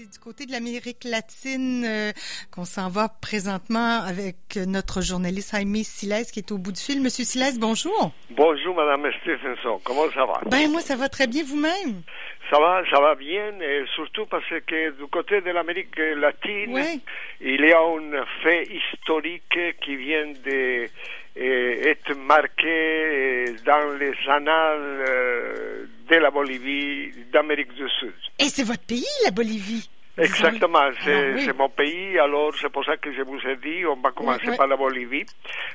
c'est du côté de l'Amérique latine euh, qu'on s'en va présentement avec notre journaliste Jaime Siles qui est au bout du fil. Monsieur Siles, bonjour. Bonjour, Madame Stephenson. Comment ça va? Ben, moi, ça va très bien vous-même. Ça va, ça va bien, et surtout parce que du côté de l'Amérique latine, il y a un fait historique qui vient d'être marqué dans les annales euh, de la Bolivie d'Amérique du Sud. Et c'est votre pays, la Bolivie Exactement, c'est mon pays, alors c'est pour ça que je vous ai dit, on va commencer par la Bolivie,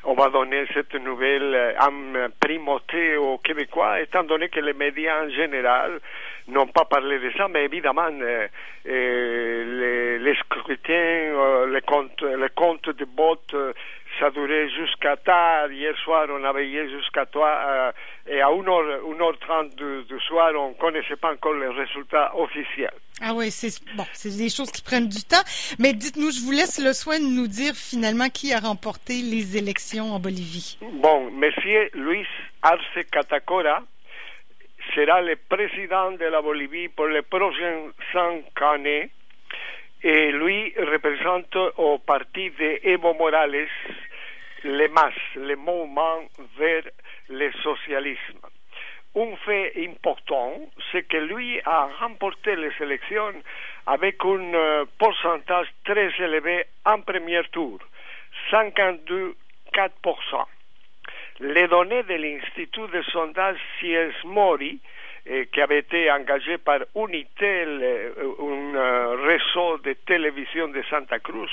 on va donner cette nouvelle euh, en primauté aux Québécois, étant donné que les médias en général n'ont pas parlé de ça, mais évidemment, euh, euh, les, les, scrutins, les comptes, les comptes de vote ça durait jusqu'à tard. Hier soir, on a veillé jusqu'à toi. Euh, et à 1h30 du, soir, on ne connaissait pas encore les résultats officiels. Ah oui, c'est bon, c'est des choses qui prennent du temps. Mais dites-nous, je vous laisse le soin de nous dire finalement qui a remporté les élections en Bolivie. Bon, Monsieur Luis Arce Catacora sera le président de la Bolivie pour les prochaines cinq années et lui représente au parti de Evo Morales le MAS, le mouvement vers le socialisme. Un fait important, c'est que lui a remporté les élections avec un euh, pourcentage très élevé en premier tour, 52,4%. Les données de l'Institut de sondage Cies Mori eh, qui avait été engagé par Unitel, eh, un euh, réseau de télévision de Santa Cruz.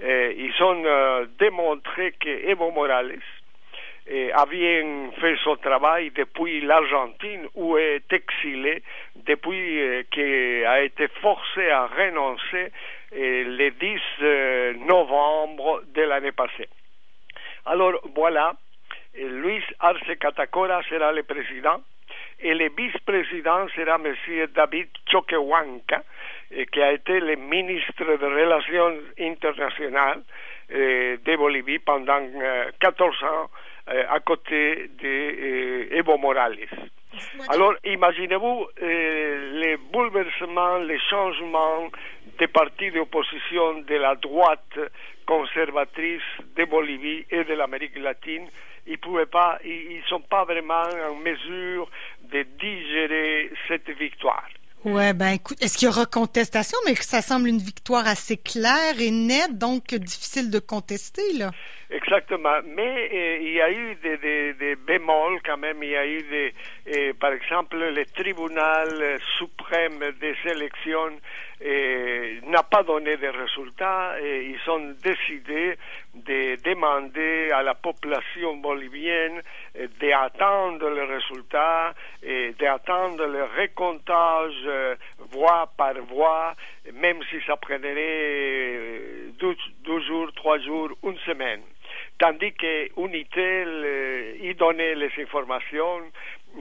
Eh, ils ont euh, démontré que Evo Morales avait fait son travail depuis l'Argentine où est exilé, depuis qu'il a été forcé à renoncer le 10 novembre de l'année passée. Alors voilà, Luis Arce Catacora sera le président et le vice-président sera M. David Choquehuanca, eh, qui a été le ministre des Relations internationales eh, de Bolivie pendant 14 eh, ans à côté d'Evo Morales. Alors, imaginez-vous les bouleversements, les changements des partis d'opposition de la droite conservatrice de Bolivie et de l'Amérique latine. Ils pouvaient pas, ils sont pas vraiment en mesure de digérer cette victoire. Ouais, ben écoute, est-ce qu'il y aura contestation, mais ça semble une victoire assez claire et nette, donc difficile de contester, là. Exactement, mais euh, il y a eu des, bémols quand même, il y a eu des, euh, par exemple, le tribunal suprême des élections euh, n'a pas donné de résultats et ils ont décidé de demander à la population bolivienne d'attendre les résultats d'attendre le recomptage voix par voix, même si ça prendrait deux jours, trois jours, une semaine tandis que Unitel euh, y donnait les informations,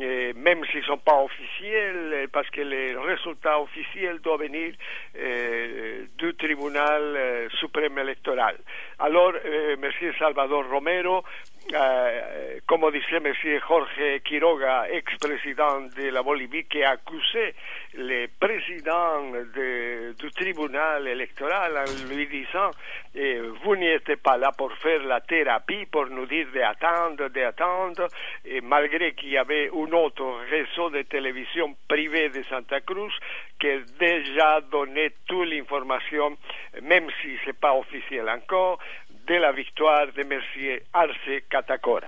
euh, même s'ils ne sont pas officiels, euh, parce que les résultats officiels doivent venir du tribunal suprême électoral. Alors, M. Salvador Romero euh, comme disait M. Jorge Quiroga, ex-président de la Bolivie, qui a accusé le président du tribunal électoral en lui disant eh, Vous n'étiez pas là pour faire la thérapie, pour nous dire d'attendre, d'attendre, et malgré qu'il y avait un autre réseau de télévision privée de Santa Cruz qui déjà donné toute l'information, même si ce n'est pas officiel encore, de la victoire de Mercier Arce Catacora.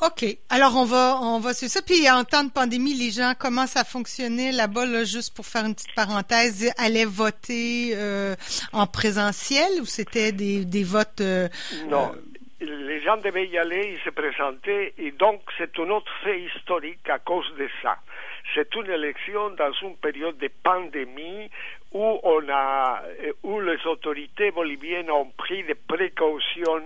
OK. Alors, on va, on va sur ça. Puis, en temps de pandémie, les gens commencent à fonctionner là-bas, juste pour faire une petite parenthèse, allaient voter euh, en présentiel ou c'était des, des votes... Euh, non. les gens devaient y aller, ils se présentaient, et donc c'est un autre fait historique à cause de ça. C'est une élection dans une période de pandémie où, on a, euh, où les autorités boliviennes ont pris des précautions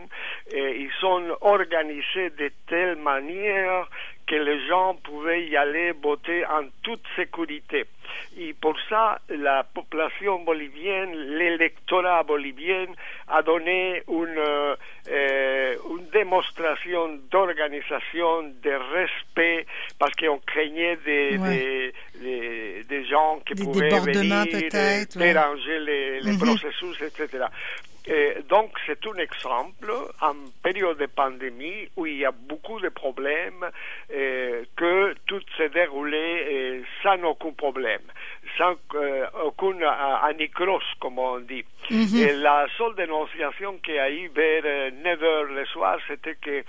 et ils ont organisé de telle manière que les gens pouvaient y aller voter en toute sécurité. Et pour ça, la population bolivienne, l'électorat bolivien a donné une, euh, une démonstration d'organisation, de respect, parce qu'on craignait des, des, des, gens qui Des pouvaient venir, ouais. déranger les, les processus, etc. Et donc, c'est un exemple en période de pandémie où il y a beaucoup de problèmes, euh, que tout s'est déroulé euh, sans aucun problème, sans euh, aucun euh, anicroche, comme on dit. Mhm. Et la seule dénonciation qu'il y a eu vers euh, 9 heures le soir, c'était que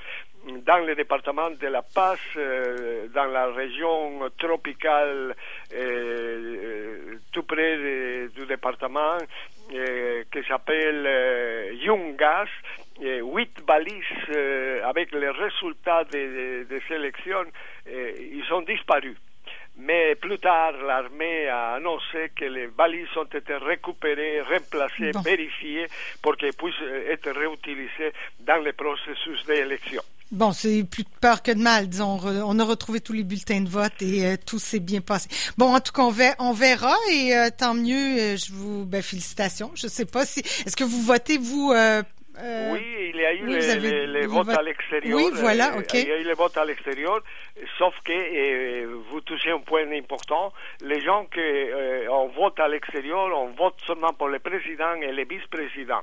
dans le département de La Paz, euh, dans la région tropicale euh, euh, tout près de- du département, euh, qui s'appelle euh, Yungas, euh, huit balises euh, avec les résultats des, des élections, euh, ils ont disparu. Mais plus tard, l'armée a annoncé que les balises ont été récupérées, remplacées, Bon. vérifiées pour qu'elles puissent euh, être réutilisées dans le processus d'élection. Bon, c'est plus de peur que de mal, disons. On, a retrouvé tous les bulletins de vote et euh, tout s'est bien passé. Bon, en tout cas, on, ver- on verra et euh, tant mieux. euh, je vous, ben, félicitations. Je sais pas si, est-ce que vous votez vous euh, oui, il y a eu oui, les, avez les- les les votes à l'extérieur. Oui, voilà, euh, ok. Il y a eu les votes à l'extérieur, sauf que euh, vous touchez un point important. Les gens qui euh, on vote à l'extérieur, on vote seulement pour le président et les vice-présidents.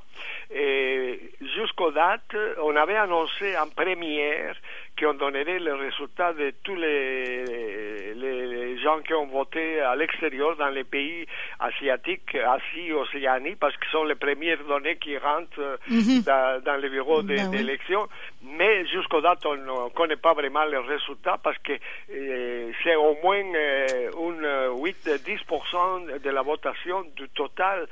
Et jusqu'aux dates, on avait annoncé en première qu'on donnerait le résultat de tous les, les, gens qui ont voté à l'extérieur dans les pays asiatiques, Asie, Océanie, parce que ce sont les premières données qui rentrent euh, Mhm. dans, dans les bureaux Ben oui. d'élection. Mais jusqu'aux dates, on ne connaît pas vraiment les résultats parce que euh, c'est au moins euh, une, euh, 8-10% de la votation du total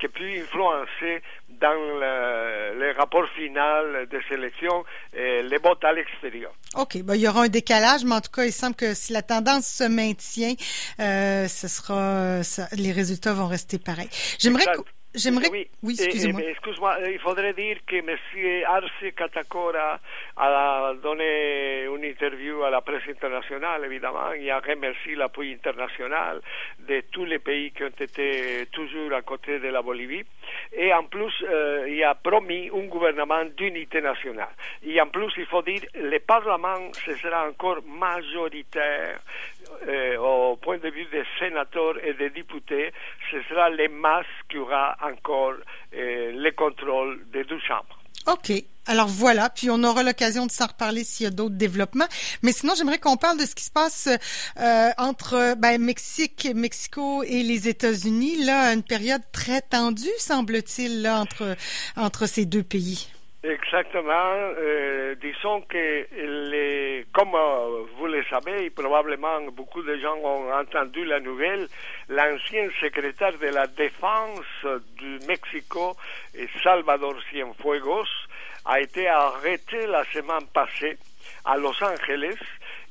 qui peut influencer dans le, le rapport final des élections euh, les votes à l'extérieur. OK, ben, il y aura un décalage, mais en tout cas, il semble que si la tendance se maintient, euh, ce sera, ça- les résultats vont rester pareils. J'aimerais, j'aimerais, Oui, oui, excusez-moi. excuse-moi, il faudrait dire que M. Arce Catacora a donné une interview à la presse internationale, évidemment. Il a remercié l'appui international de tous les pays qui ont été toujours à côté de la Bolivie. Et en plus, euh, il a promis un gouvernement d'unité nationale. Et en plus, il faut dire, le Parlement, ce sera encore majoritaire euh, au point de vue des sénateurs et des députés, ce sera les masses qui aura encore euh, le contrôle des deux chambres. OK. Alors voilà, puis on aura l'occasion de s'en reparler s'il y a d'autres développements. Mais sinon, j'aimerais qu'on parle de ce qui se passe euh, entre ben, Mexique, Mexico et les États-Unis. Là, une période très tendue, semble-t-il, entre, entre ces deux pays. Exactement. Euh, disons que, les, comme euh, vous le savez, probablement beaucoup de gens ont entendu la nouvelle, l'ancien secrétaire de la Défense du Mexico, Salvador Cienfuegos, a été arrêté la semaine passée à Los Angeles.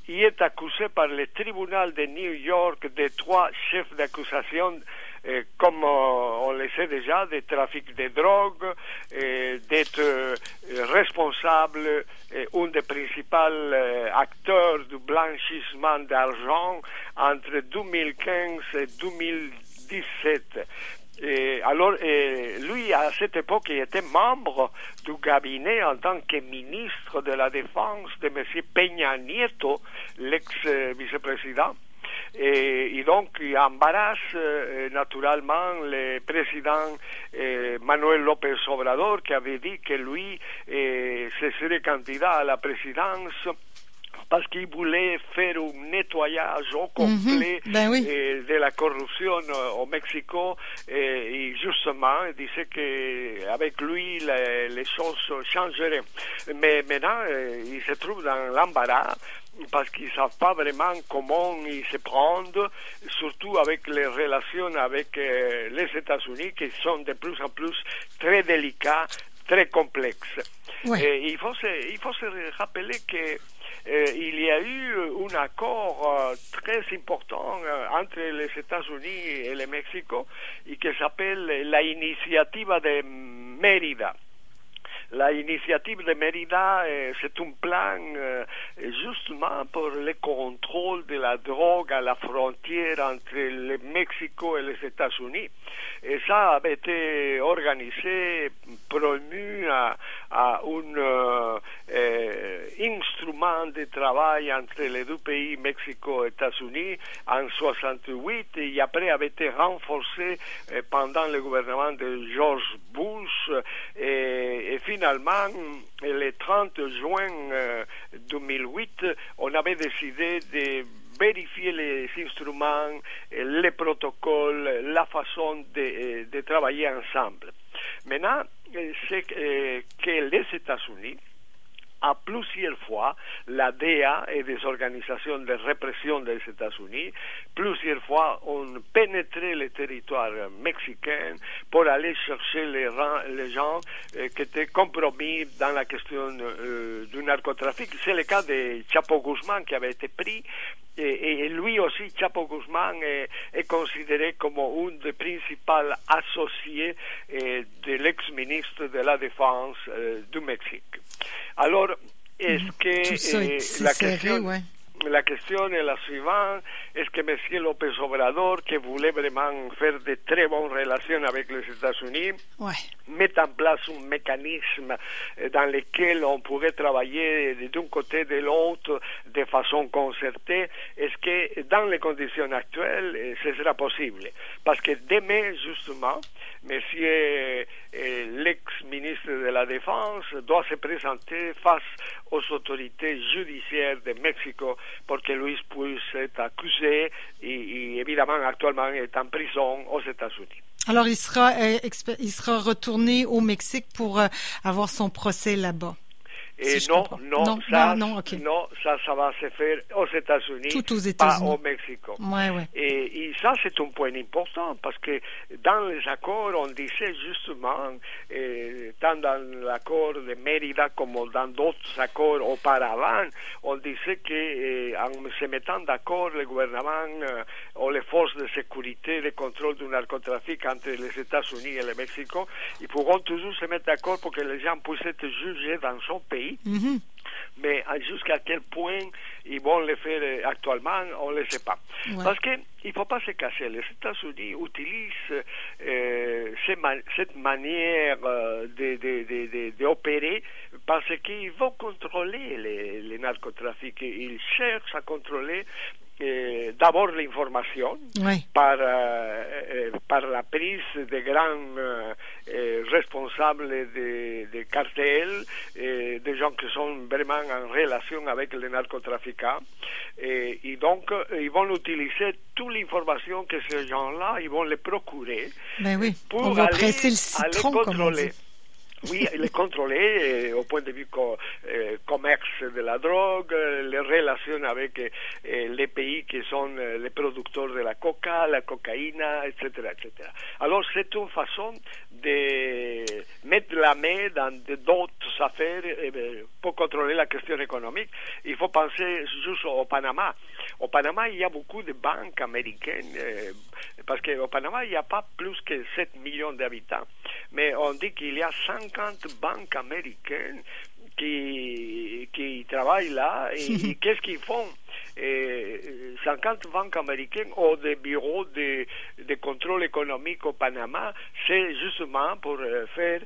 Il est accusé par le tribunal de New York de trois chefs d'accusation eh, comme euh, on le sait déjà, de trafic de drogue, eh, d'être euh, responsable, un des principaux euh, acteurs du blanchissement d'argent entre 2015 et 2017. Et alors, et lui, à cette époque, il était membre du cabinet en tant que ministre de la Défense de M. Peña Nieto, l'ex-vice-président. Et, et, donc, il embarrasse euh, naturellement le président euh, Manuel López Obrador, qui avait dit que lui euh, se serait candidat à la présidence parce qu'il voulait faire un nettoyage au complet mm -hmm. ben oui. eh, de la corruption euh, au Mexico et justement il disait que avec lui les, choses changeraient mais maintenant eh, il se trouve dans l'embarras parce qu'ils ne savent pas vraiment comment ils se prendre, surtout avec les relations avec euh, les États-Unis qui sont de plus en plus très délicats, très complexes. Et il, faut se, il faut se rappeler que euh, il y a eu un accord euh, très important euh, entre les États-Unis et le Mexico et qui s'appelle la Initiative de Mérida. La initiative de Mérida, euh, c'est un plan euh, justement pour le contrôle de la drogue à la frontière entre le Mexico et les États-Unis. Et ça avait été organisé, promu à, une euh, instrument de travail entre les deux pays, Mexique et États-Unis, en 68, et après avait été renforcé pendant le gouvernement de George Bush, et finalement, le 30 juin 2008, on avait décidé de vérifier les instruments, les protocoles, la façon de, de travailler ensemble. Maintenant, c'est que les États-Unis a plusieurs fois la DEA et des organisations de répression des États-Unis, plusieurs fois ont pénétré le territoire mexicain pour aller chercher les, les gens euh, qui étaient compromis dans la question euh, du narcotrafic. C'est le cas de Chapo Guzman qui avait été pris et, et, lui aussi, Chapo Guzman, est, est considéré comme un des principaux associés eh, de l'ex-ministre de la Défense eh, du Mexique. Alors, est-ce que eh, la question... Ouais. La question est la suivante. Est-ce que M. López Obrador, qui voulait vraiment faire de très bonnes relations avec les États-Unis, ouais. met en place un mécanisme dans lequel on pourrait travailler d'un côté et de l'autre de façon concertée Est-ce que dans les conditions actuelles, ce sera possible? Parce que demain, justement, Monsieur l'ex-ministre de la Défense doit se présenter face aux autorités judiciaires de Mexique pour que lui puisse être accusé et, évidemment actuellement est en prison aux États-Unis. Alors il sera, euh, il sera retourné au Mexique pour euh, avoir son procès là-bas. Et si non, non, non, ça, non, non, okay. non, ça, ça va se faire aux États-Unis, pas au Mexique. Ouais, ouais. Et, et, ça, c'est un point important parce que dans les accords, on disait justement, eh, tant dans l'accord de Mérida comme dans d'autres accords auparavant, on disait que eh, en se mettant d'accord, le gouvernement eh, ou les forces de sécurité, de contrôle du narcotrafic entre les États-Unis et le Mexique, ils pourront toujours se mettre d'accord pour que les gens puissent être jugés dans son pays. Mm -hmm. Mais jusqu'à quel point ils vont le faire actuellement, on ne le sait pas. Ouais. Parce qu'il ne faut pas se cacher. Les États-Unis utilisent euh, cette manière euh, d'opérer parce qu'ils vont contrôler les, les narcotrafics. Ils cherchent à contrôler eh, d'abord l'information oui. par, euh, par la prise de grands euh, responsables de, de cartels, eh, des gens qui sont vraiment en relation avec les narcotrafiquants. Et, et donc, ils vont utiliser toute l'information que ces gens-là, ils vont les procurer ben oui. pour On va aller, presser le citron, aller contrôler. Oui, les contrôler euh, au point de vue co euh, commerce de la drogue, euh, les relations avec les pays qui sont les producteurs de la coca, la cocaïne, etc. etc. Alors c'est une façon de mettre la main dans d'autres affaires pour contrôler la question économique. Il faut penser juste au Panama. Au Panama, il y a beaucoup de banques américaines, parce qu'au Panama, il n'y a pas plus que 7 millions d'habitants. Mais on dit qu'il y a 50 banques américaines qui, qui travaillent là et, et qu'est-ce qu'ils font? Et 50 banques américaines ont des bureaux de, de contrôle économique au Panama, c'est justement pour faire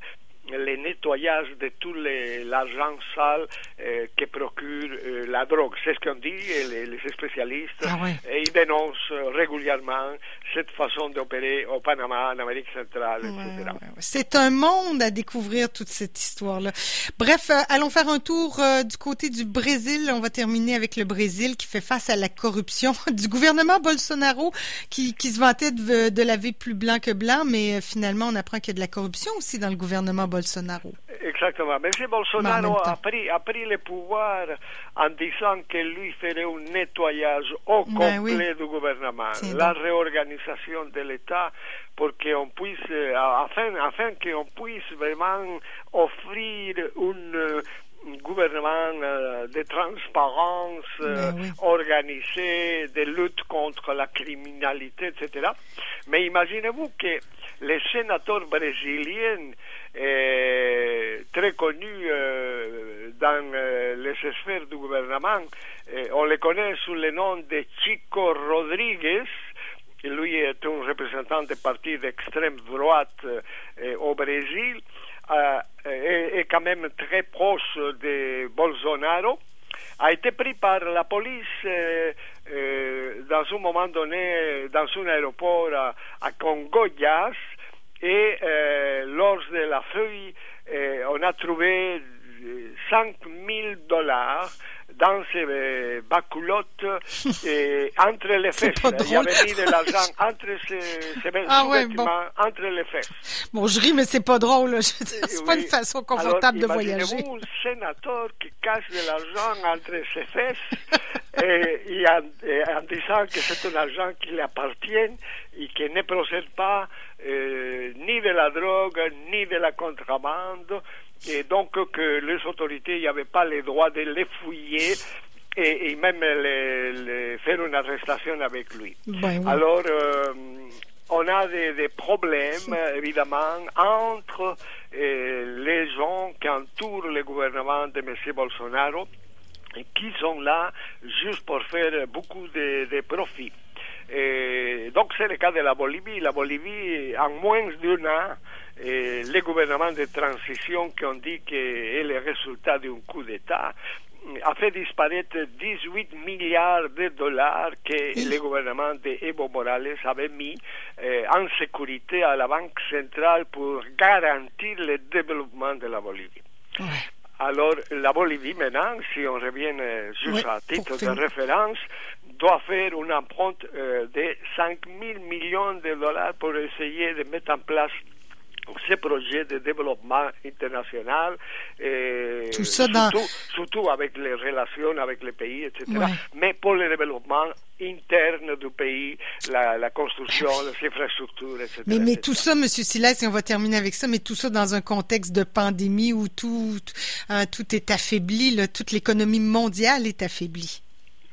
le nettoyage de tout l'argent sale euh, que procure euh, la drogue. C'est ce qu'ont dit les, les, spécialistes. Ah ouais. Et ils dénoncent régulièrement cette façon d'opérer au Panama, en Amérique centrale, ouais, etc. Ouais, C'est un monde à découvrir toute cette histoire-là. Bref, euh, allons faire un tour euh, du côté du Brésil. On va terminer avec le Brésil qui fait face à la corruption du gouvernement Bolsonaro qui, qui se vantait de, de laver plus blanc que blanc, mais finalement on apprend qu'il y a de la corruption aussi dans le gouvernement Bolsonaro. Exactement. M. Bolsonaro a pris, a pris pouvoir en disant que lui ferait un nettoyage au Ben complet oui. du gouvernement, la donc. réorganisation de l'État pour qu'on puisse, euh, afin, afin qu'on puisse vraiment offrir une gouvernement euh, de transparence euh, Ben oui. organisé, de lutte contre la criminalité, etc. Mais imaginez-vous que les sénateurs brésiliens euh, très connus euh, dans euh, les sphères du gouvernement, euh, on les connaît sous le nom de Chico Rodriguez, lui est un représentant des partis d'extrême droite au Brésil, est, quand même très proche de Bolsonaro a été pris par la police dans un moment donné dans un aéroport à, à Congoyas et lors de la feuille on a trouvé 5 000 dollars dans ses bacoulottes et entre les fesses. Il y avait mis de l'argent entre ses, ses ah ouais, bon. entre les fesses. Bon, je ris, mais c'est pas drôle. C'est pas une façon confortable Alors, de voyager. un sénateur qui cache de l'argent entre ses fesses et, et, en, et, en, disant que c'est un argent qui lui appartient et qui ne procède pas euh, ni de la drogue, ni de la contrebande, et donc que les autorités n'avaient pas le droit de les fouiller et, et même les, les faire une arrestation avec lui. Ben. Alors, euh, on a des, des, problèmes, évidemment, entre euh, les gens qui entourent le gouvernement de M. Bolsonaro qui sont là juste pour faire beaucoup de, de profits. Et donc, c'est le cas de la Bolivie. La Bolivie, en moins d'un an, les gouvernements de transition qui ont dit que est le résultat d'un coup d'État a fait disparaître 18 milliards de dollars que le gouvernement d'Evo Morales avait mis euh, en sécurité à la Banque centrale pour garantir le développement de la Bolivie. Ouais. Alors, la Bolivie, maintenant, si on revient euh, juste Ouais, à titre de référence, doit faire une empreinte euh, de 5 000 millions de dollars pour essayer de mettre en place ces projets de développement international, et dans- surtout, avec les relations avec les pays, etc. Ouais. Mais pour le développement interne du pays, la, la construction, les infrastructures, etc. Mais, mais etc. tout ça, Monsieur Silas, et on va terminer avec ça, mais tout ça dans un contexte de pandémie où tout, hein, tout est affaibli, là, toute l'économie mondiale est affaiblie.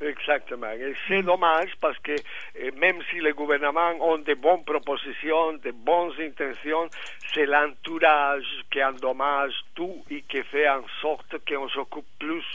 Exactement. Et c'est dommage parce que eh, même si les gouvernements ont de bonnes propositions, de bonnes intentions, c'est l'entourage qui endommage tout et qui fait en sorte qu'on s'occupe plus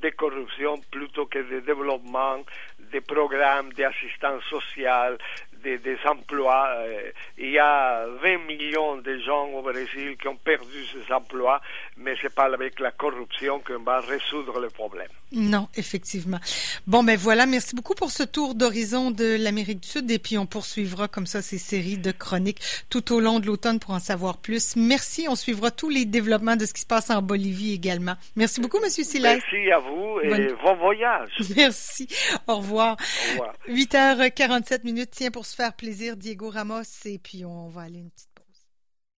de corruption plutôt que de développement, des programmes d'assistance sociale, des, des emplois. Euh, il y a 20 millions de gens au Brésil qui ont perdu ces emplois, mais c'est pas avec la corruption qu'on va résoudre le problème. Non, effectivement. Bon, ben voilà, merci beaucoup pour ce tour d'horizon de l'Amérique du Sud et puis on poursuivra comme ça ces séries de chroniques tout au long de l'automne pour en savoir plus. Merci, on suivra tous les développements de ce qui se passe en Bolivie également. Merci beaucoup, Monsieur Silas. Merci à vous et Bonne- bon voyage. Merci. Au revoir. Au revoir. 8h47 minutes. Tiens, pour faire plaisir, Diego Ramos. Et puis, on va aller une petite